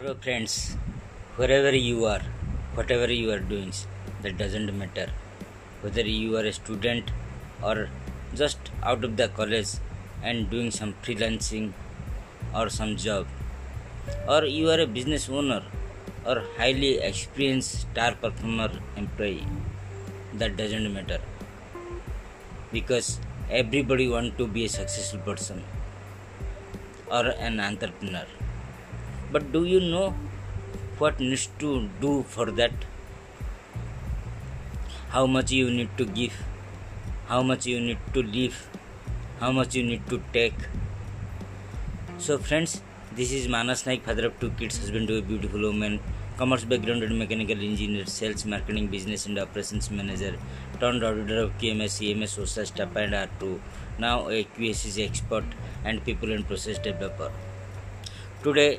Hello, friends. Wherever you are, whatever you are doing, that doesn't matter. Whether you are a student or just out of the college and doing some freelancing or some job, or you are a business owner or highly experienced star performer employee, that doesn't matter. Because everybody want to be a successful person or an entrepreneur but do you know what needs to do for that? How much you need to give? How much you need to leave? How much you need to take? So friends this is manas naik father of two kids husband to a beautiful woman commerce background and mechanical engineer sales marketing business and operations manager turned auditor of qms ems social staff and r2 now a qsc expert and people and process developer today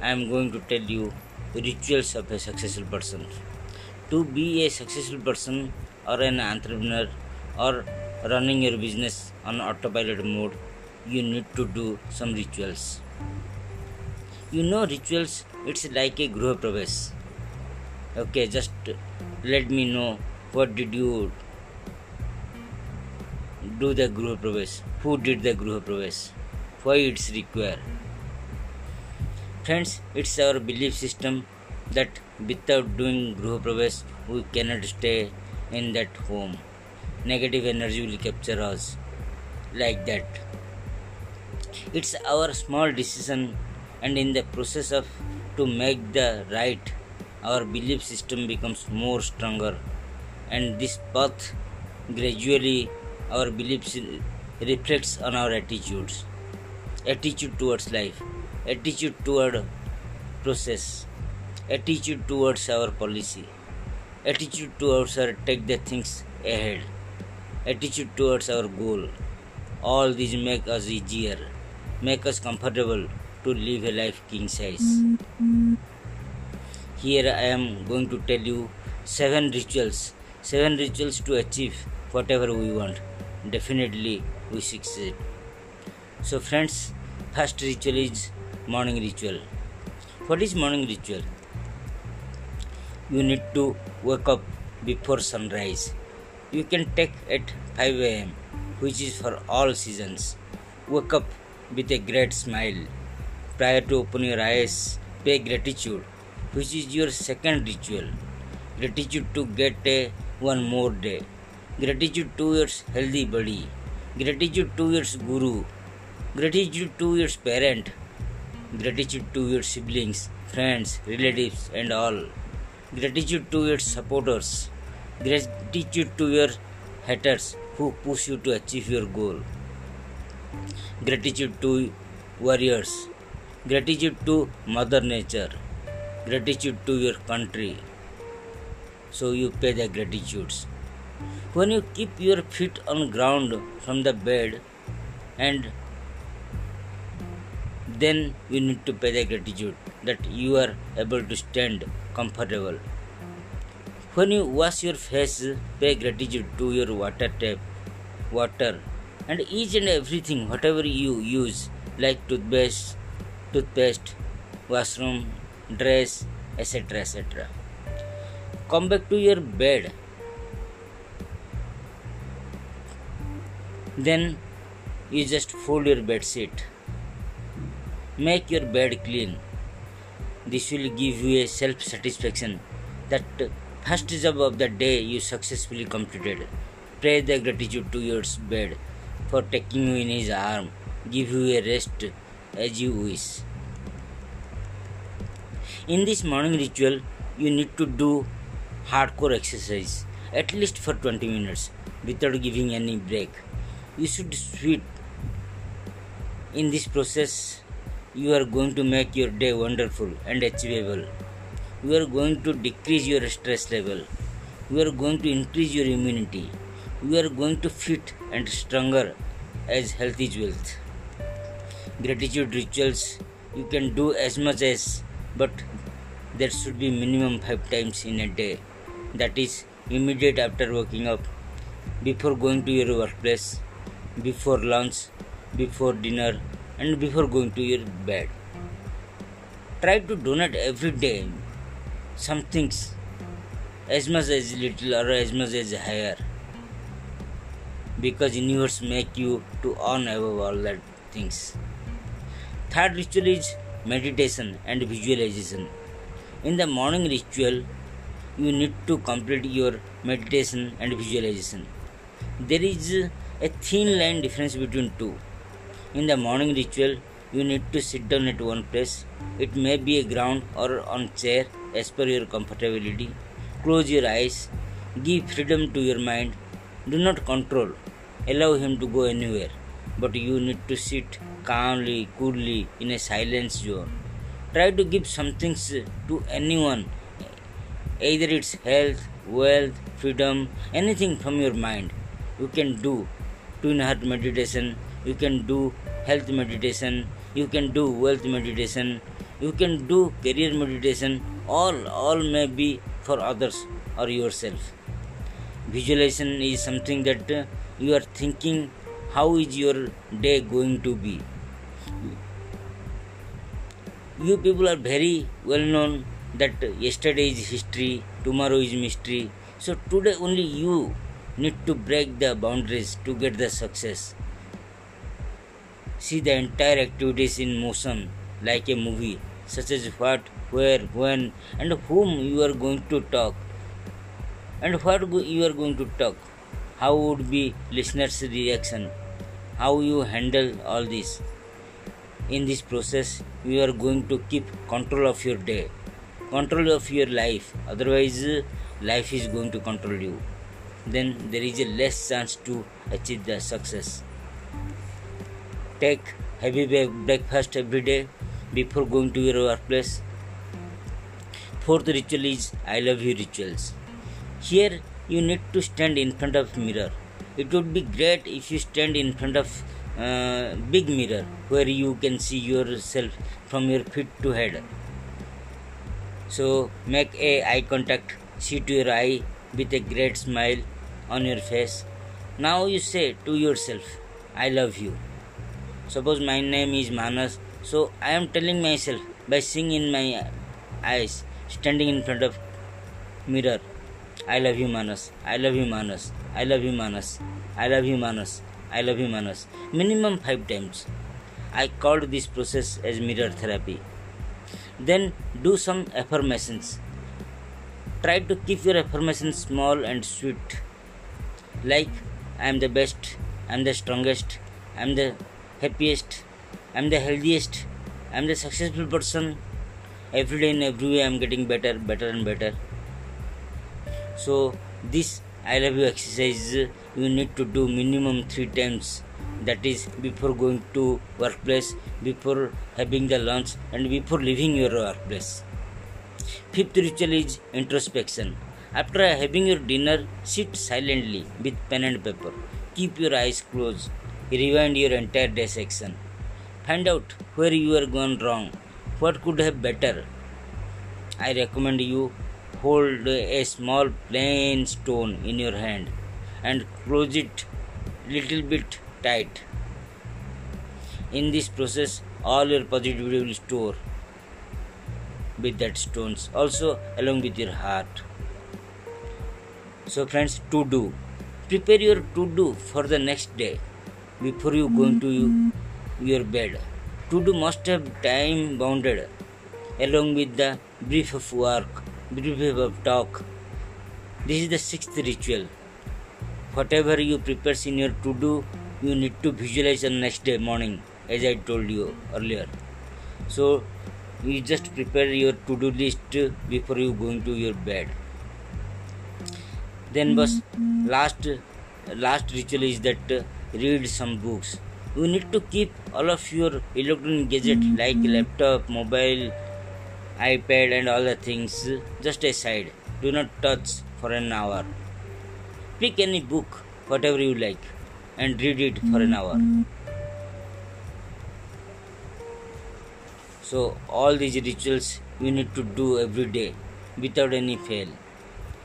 I am going to tell you rituals of a successful person. To be a successful person or an entrepreneur or running your business on autopilot mode, you need to do some rituals. You know rituals, it's like a gruha pravesh. Okay, just let me know what did you do the gruha pravesh? Who did the gruha pravesh? Why it's required? Friends, it's our belief system that without doing Gruha Pravesh, we cannot stay in that home. Negative energy will capture us like that. It's our small decision, and in the process of to make the right, our belief system becomes more stronger, and this path gradually our beliefs reflects on our attitudes, attitude towards life attitude toward process, attitude towards our policy, attitude towards our take the things ahead, attitude towards our goal. All these make us easier, make us comfortable to live a life king size. Here I am going to tell you seven rituals, seven rituals to achieve whatever we want. Definitely we succeed. So friends, first ritual is morning ritual. What is morning ritual? You need to wake up before sunrise. You can take at 5 am which is for all seasons. Wake up with a great smile. Prior to open your eyes pay gratitude which is your second ritual. Gratitude to get a one more day. Gratitude to your healthy body. Gratitude to your guru. Gratitude to your parent gratitude to your siblings, friends, relatives, and all. Gratitude to your supporters. Gratitude to your haters who push you to achieve your goal. Gratitude to warriors. Gratitude to Mother Nature. Gratitude to your country. So you pay the gratitudes. When you keep your feet on ground from the bed and then you need to pay the gratitude that you are able to stand comfortable. When you wash your face, pay gratitude to your water tap, water, and each and everything, whatever you use, like toothpaste, toothpaste, washroom, dress, etc. etc. Come back to your bed. Then you just fold your bed sheet Make your bed clean. This will give you a self satisfaction that first job of the day you successfully completed. Pray the gratitude to your bed for taking you in his arm. Give you a rest as you wish. In this morning ritual, you need to do hardcore exercise at least for 20 minutes without giving any break. You should sweat. In this process, you are going to make your day wonderful and achievable. You are going to decrease your stress level. You are going to increase your immunity. You are going to fit and stronger as health is wealth. Gratitude rituals you can do as much as, but there should be minimum five times in a day. That is immediate after waking up, before going to your workplace, before lunch, before dinner, and before going to your bed. try to donate every day some things as much as little or as much as higher because universe make you to earn above all that things. Third ritual is meditation and visualization. In the morning ritual you need to complete your meditation and visualization. There is a thin line difference between two in the morning ritual you need to sit down at one place. It may be a ground or on chair as per your comfortability. Close your eyes. Give freedom to your mind. Do not control. Allow him to go anywhere. But you need to sit calmly coolly in a silence zone. Try to give some things to anyone. Either it's health wealth freedom anything from your mind. You can do two in meditation you can do health meditation you can do wealth meditation you can do career meditation all all may be for others or yourself. Visualization is something that uh, you are thinking how is your day going to be? You people are very well known that yesterday is history tomorrow is mystery. So today only you need to break the boundaries to get the success see the entire activities in motion like a movie such as what where when and whom you are going to talk. And what you are going to talk. How would be listeners reaction? How you handle all this? In this process you are going to keep control of your day control of your life. Otherwise life is going to control you. Then there is a less chance to achieve the success take heavy breakfast every day before going to your workplace. Fourth ritual is i love you rituals. Here you need to stand in front of mirror. It would be great if you stand in front of uh, big mirror where you can see yourself from your feet to head. So make a eye contact see to your eye with a great smile on your face. Now you say to yourself i love you suppose my name is manas so i am telling myself by seeing in my eyes standing in front of mirror I love you, Manas. I love you, Manas. I love you, Manas. I love you, Manas. I love you, Manas. Minimum five times. I called this process as mirror therapy. Then do some affirmations. Try to keep your affirmations small and sweet. Like, I am the best, I am the strongest, I am the happiest, I am the healthiest, I am the successful person. Every day in every way, I am getting better, better, and better. So this i love you exercise. You need to do minimum three times. That is before going to workplace before having the lunch and before leaving your workplace. Fifth ritual is introspection. After having your dinner sit silently with pen and paper. Keep your eyes closed rewind your entire day section. Find out where you are gone wrong. What could have better? I recommend you hold a small plain stone in your hand and close it little bit tight. In this process all your positivity will store with that stones also along with your heart. So friends to do. Prepare your to do for the next day before you go into your bed to do must have time bounded along with the brief of work brief of talk. This is the sixth ritual. Whatever you prepare in your to do, you need to visualize on next day morning, as I told you earlier. So you just prepare your to do list before you go into your bed. Then, bus last last ritual is that read some books. You need to keep all of your electronic gadget like laptop, mobile, iPad and all the things just aside. Do not touch for an hour. Pick any book, whatever you like, and read it for an hour. So, all these rituals you need to do every day without any fail.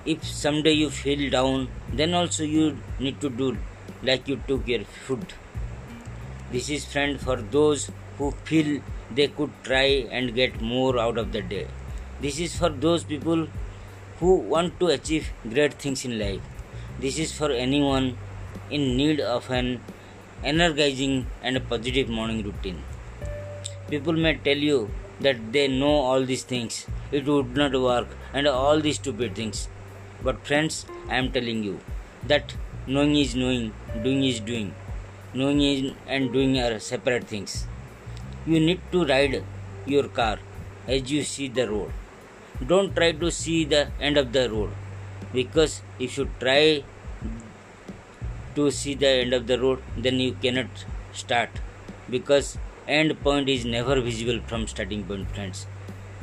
If someday you feel down, then also you need to do like you took your food. This is friend for those who feel they could try and get more out of the day. This is for those people who want to achieve great things in life. This is for anyone in need of an energizing and positive morning routine. People may tell you that they know all these things, it would not work, and all these stupid things. But, friends, I am telling you that knowing is knowing, doing is doing. Knowing is and doing are separate things. You need to ride your car as you see the road. Don't try to see the end of the road because if you try to see the end of the road then you cannot start because end point is never visible from starting point friends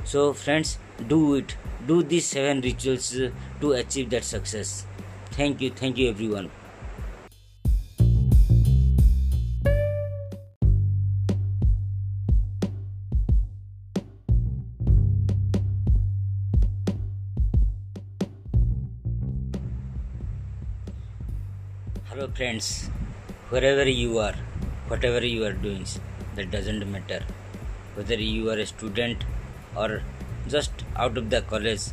so friends do it do these seven rituals to achieve that success thank you thank you everyone hello friends. Wherever you are whatever you are doing that doesn't matter. Whether you are a student or just out of the college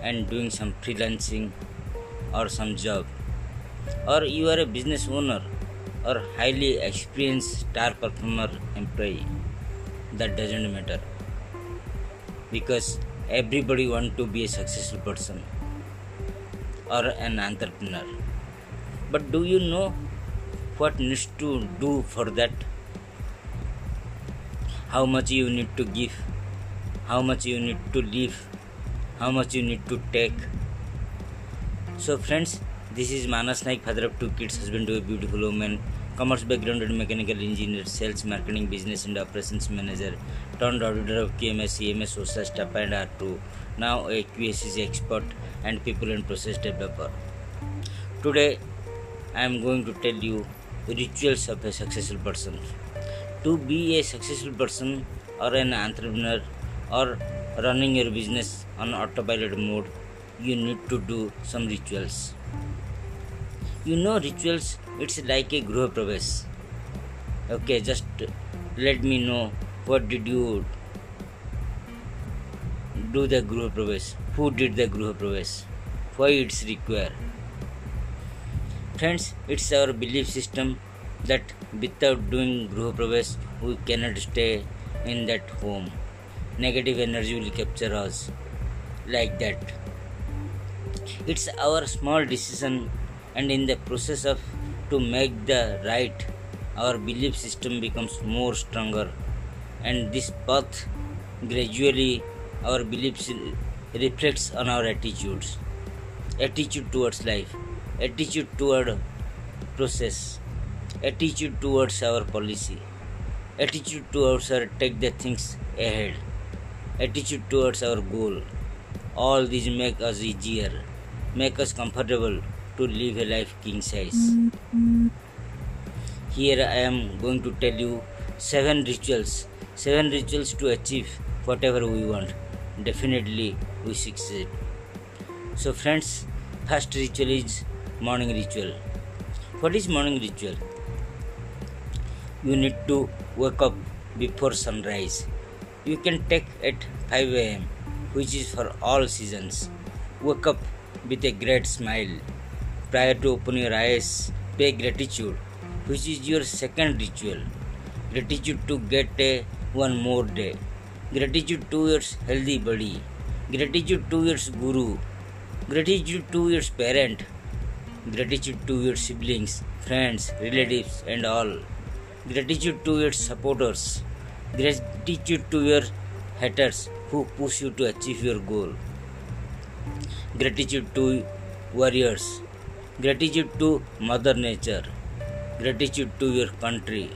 and doing some freelancing or some job or you are a business owner or highly experienced star performer employee that doesn't matter. Because everybody want to be a successful person or an entrepreneur but do you know what needs to do for that? How much you need to give? How much you need to leave? How much you need to take? So friends this is manas naik father of two kids husband to a beautiful woman commerce background and mechanical engineer sales marketing business and operations manager turned auditor of qms ems osa staff and r2 now a qsc expert and people and process developer. Today I am going to tell you rituals of a successful person. To be a successful person or an entrepreneur or running your business on autopilot mode, you need to do some rituals. You know rituals, it's like a gruha pravesh. Okay, just let me know what did you do the gruha pravesh? Who did the gruha pravesh? Why it's required? Friends, it's our belief system that without doing Gruha Pravesh, we cannot stay in that home. Negative energy will capture us like that. It's our small decision, and in the process of to make the right, our belief system becomes more stronger, and this path gradually our beliefs reflects on our attitudes, attitude towards life attitude toward process, attitude towards our policy, attitude towards our take the things ahead, attitude towards our goal. All these make us easier, make us comfortable to live a life king size. Here I am going to tell you seven rituals, seven rituals to achieve whatever we want. Definitely we succeed. So friends, first ritual is morning ritual. What is morning ritual? You need to wake up before sunrise. You can take at 5 am which is for all seasons. Wake up with a great smile. Prior to open your eyes pay gratitude which is your second ritual. Gratitude to get a one more day. Gratitude to your healthy body. Gratitude to your guru. Gratitude to your parent gratitude to your siblings, friends, relatives, and all. Gratitude to your supporters. Gratitude to your haters who push you to achieve your goal. Gratitude to warriors. Gratitude to Mother Nature. Gratitude to your country.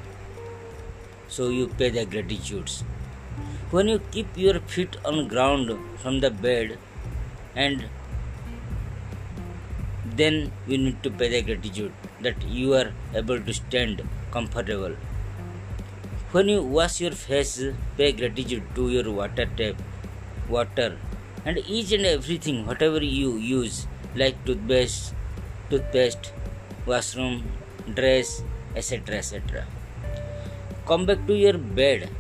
So you pay the gratitudes. When you keep your feet on ground from the bed and then you need to pay the gratitude that you are able to stand comfortable. When you wash your face, pay gratitude to your water tap, water, and each and everything, whatever you use, like toothpaste, toothpaste, washroom, dress, etc. etc. Come back to your bed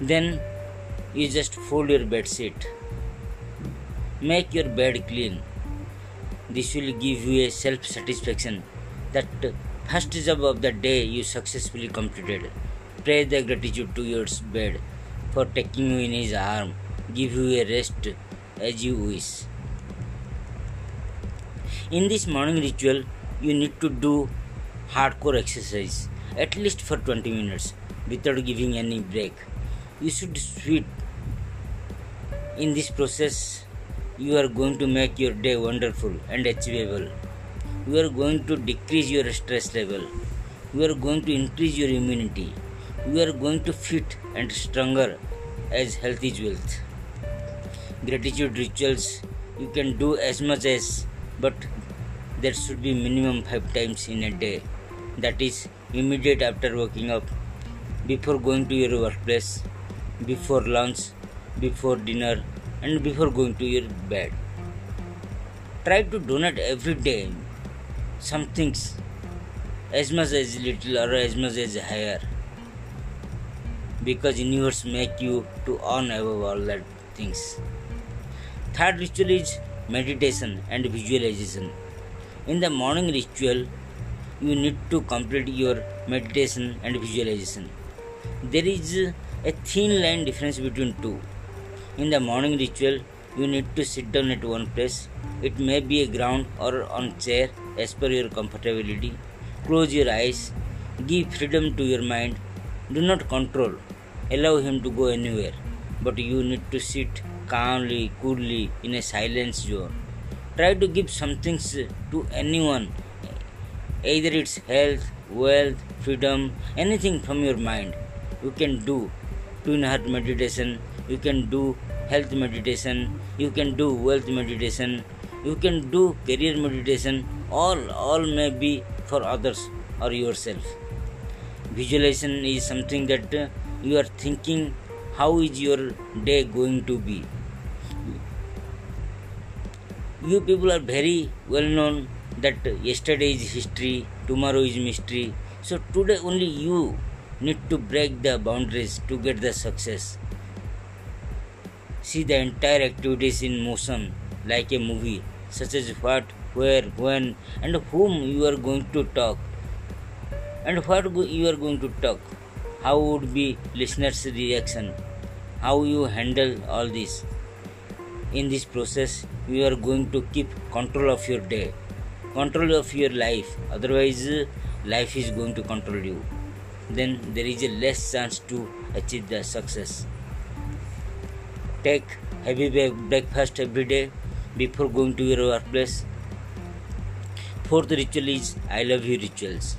Then you just fold your bed sheet. Make your bed clean. This will give you a self satisfaction that first job of the day you successfully completed. Pray the gratitude to your bed for taking you in his arm. Give you a rest as you wish. In this morning ritual, you need to do hardcore exercise at least for 20 minutes without giving any break. You should sweat. In this process, you are going to make your day wonderful and achievable. You are going to decrease your stress level. You are going to increase your immunity. You are going to fit and stronger as health is wealth. Gratitude rituals you can do as much as, but there should be minimum five times in a day. That is immediate after waking up, before going to your workplace, before lunch, before dinner, and before going to your bed. Try to donate every day some things as much as little or as much as higher because universe make you to earn above all that things. Third ritual is meditation and visualization. In the morning ritual you need to complete your meditation and visualization. There is a thin line difference between two in the morning ritual you need to sit down at one place it may be a ground or on chair as per your comfortability. Close your eyes. Give freedom to your mind. Do not control. Allow him to go anywhere. But you need to sit calmly, coolly in a silence zone. Try to give something to anyone. Either it's health, wealth, freedom, anything from your mind. You can do twin heart meditation. You can do health meditation. You can do wealth meditation you can do career meditation all all may be for others or yourself. Visualization is something that uh, you are thinking how is your day going to be? You people are very well known that yesterday is history tomorrow is mystery. So today only you need to break the boundaries to get the success see the entire activities in motion like a movie such as what, where, when, and whom you are going to talk, and what you are going to talk. How would be listeners' reaction? How you handle all this? In this process, you are going to keep control of your day, control of your life. Otherwise, life is going to control you. Then there is a less chance to achieve the success. Take heavy breakfast every day before going to your workplace. Fourth ritual is I love you rituals.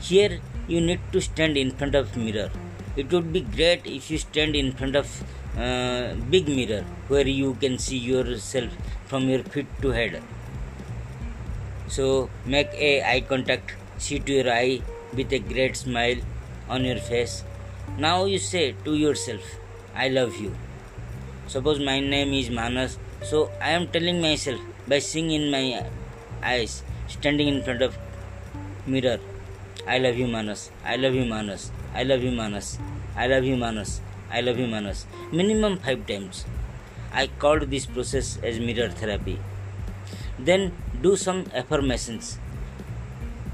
Here you need to stand in front of mirror. It would be great if you stand in front of uh, big mirror where you can see yourself from your feet to head. So make a eye contact, see to your eye with a great smile on your face. Now you say to yourself, I love you. Suppose my name is Manas so I am telling myself by seeing in my eyes, standing in front of mirror, I love you Manas, I love you Manas, I love you Manas, I love you Manas, I love you Manas. Minimum five times. I called this process as mirror therapy. Then do some affirmations.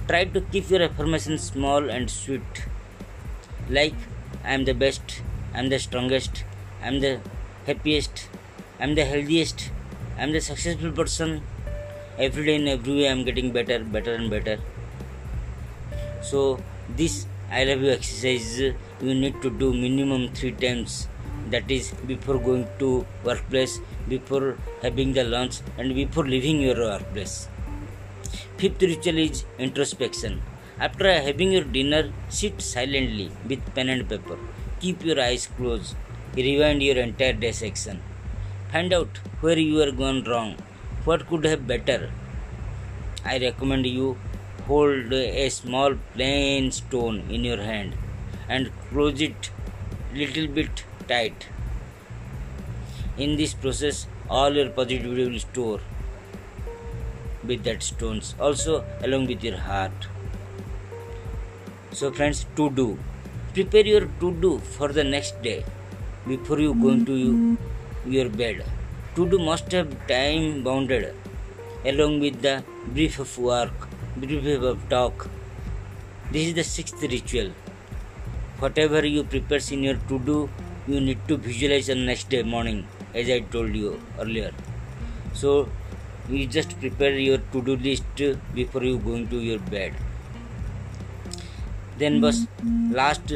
Try to keep your affirmations small and sweet. Like I am the best, I am the strongest, I am the happiest, I'm the healthiest, I'm the successful person. Every day in every way, I'm getting better, better, and better. So, this I love you exercise you need to do minimum three times. That is before going to workplace, before having the lunch, and before leaving your workplace. Fifth ritual is introspection. After having your dinner, sit silently with pen and paper. Keep your eyes closed. Rewind your entire day section Find out where you are gone wrong. What could have better? I recommend you hold a small plain stone in your hand and close it little bit tight. In this process, all your positivity will store with that stones also along with your heart. So friends, to do. Prepare your to do for the next day. Before you go into your bed. To do must have time bounded, along with the brief of work, brief of talk. This is the sixth ritual. Whatever you prepare in your to do, you need to visualize on next day morning, as I told you earlier. So you just prepare your to do list before you go into your bed. Then, was last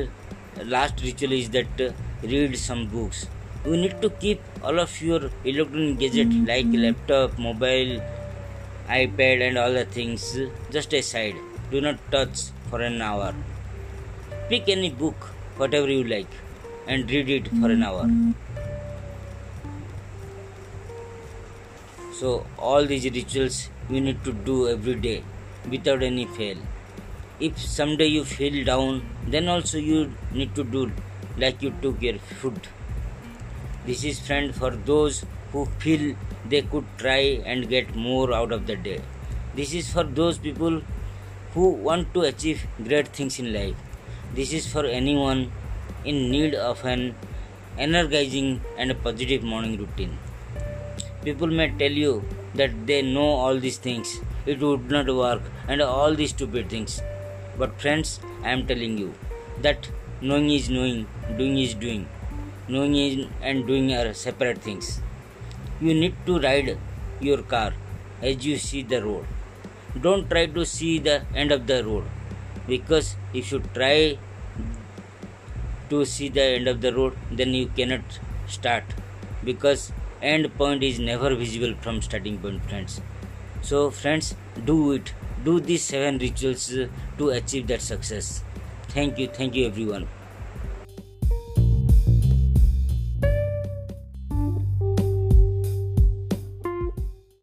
last ritual is that read some books. You need to keep all of your electronic gadget like laptop mobile ipad and all the things just aside. Do not touch for an hour. Pick any book whatever you like and read it for an hour. So all these rituals you need to do every day without any fail. If someday you feel down then also you need to do like you took your food. This is friend for those who feel they could try and get more out of the day. This is for those people who want to achieve great things in life. This is for anyone in need of an energizing and positive morning routine. People may tell you that they know all these things. It would not work and all these stupid things. But, friends, I am telling you that knowing is knowing, doing is doing. Knowing is and doing are separate things. You need to ride your car as you see the road. Don't try to see the end of the road because if you try to see the end of the road then you cannot start because end point is never visible from starting point friends so friends do it do these seven rituals to achieve that success thank you thank you everyone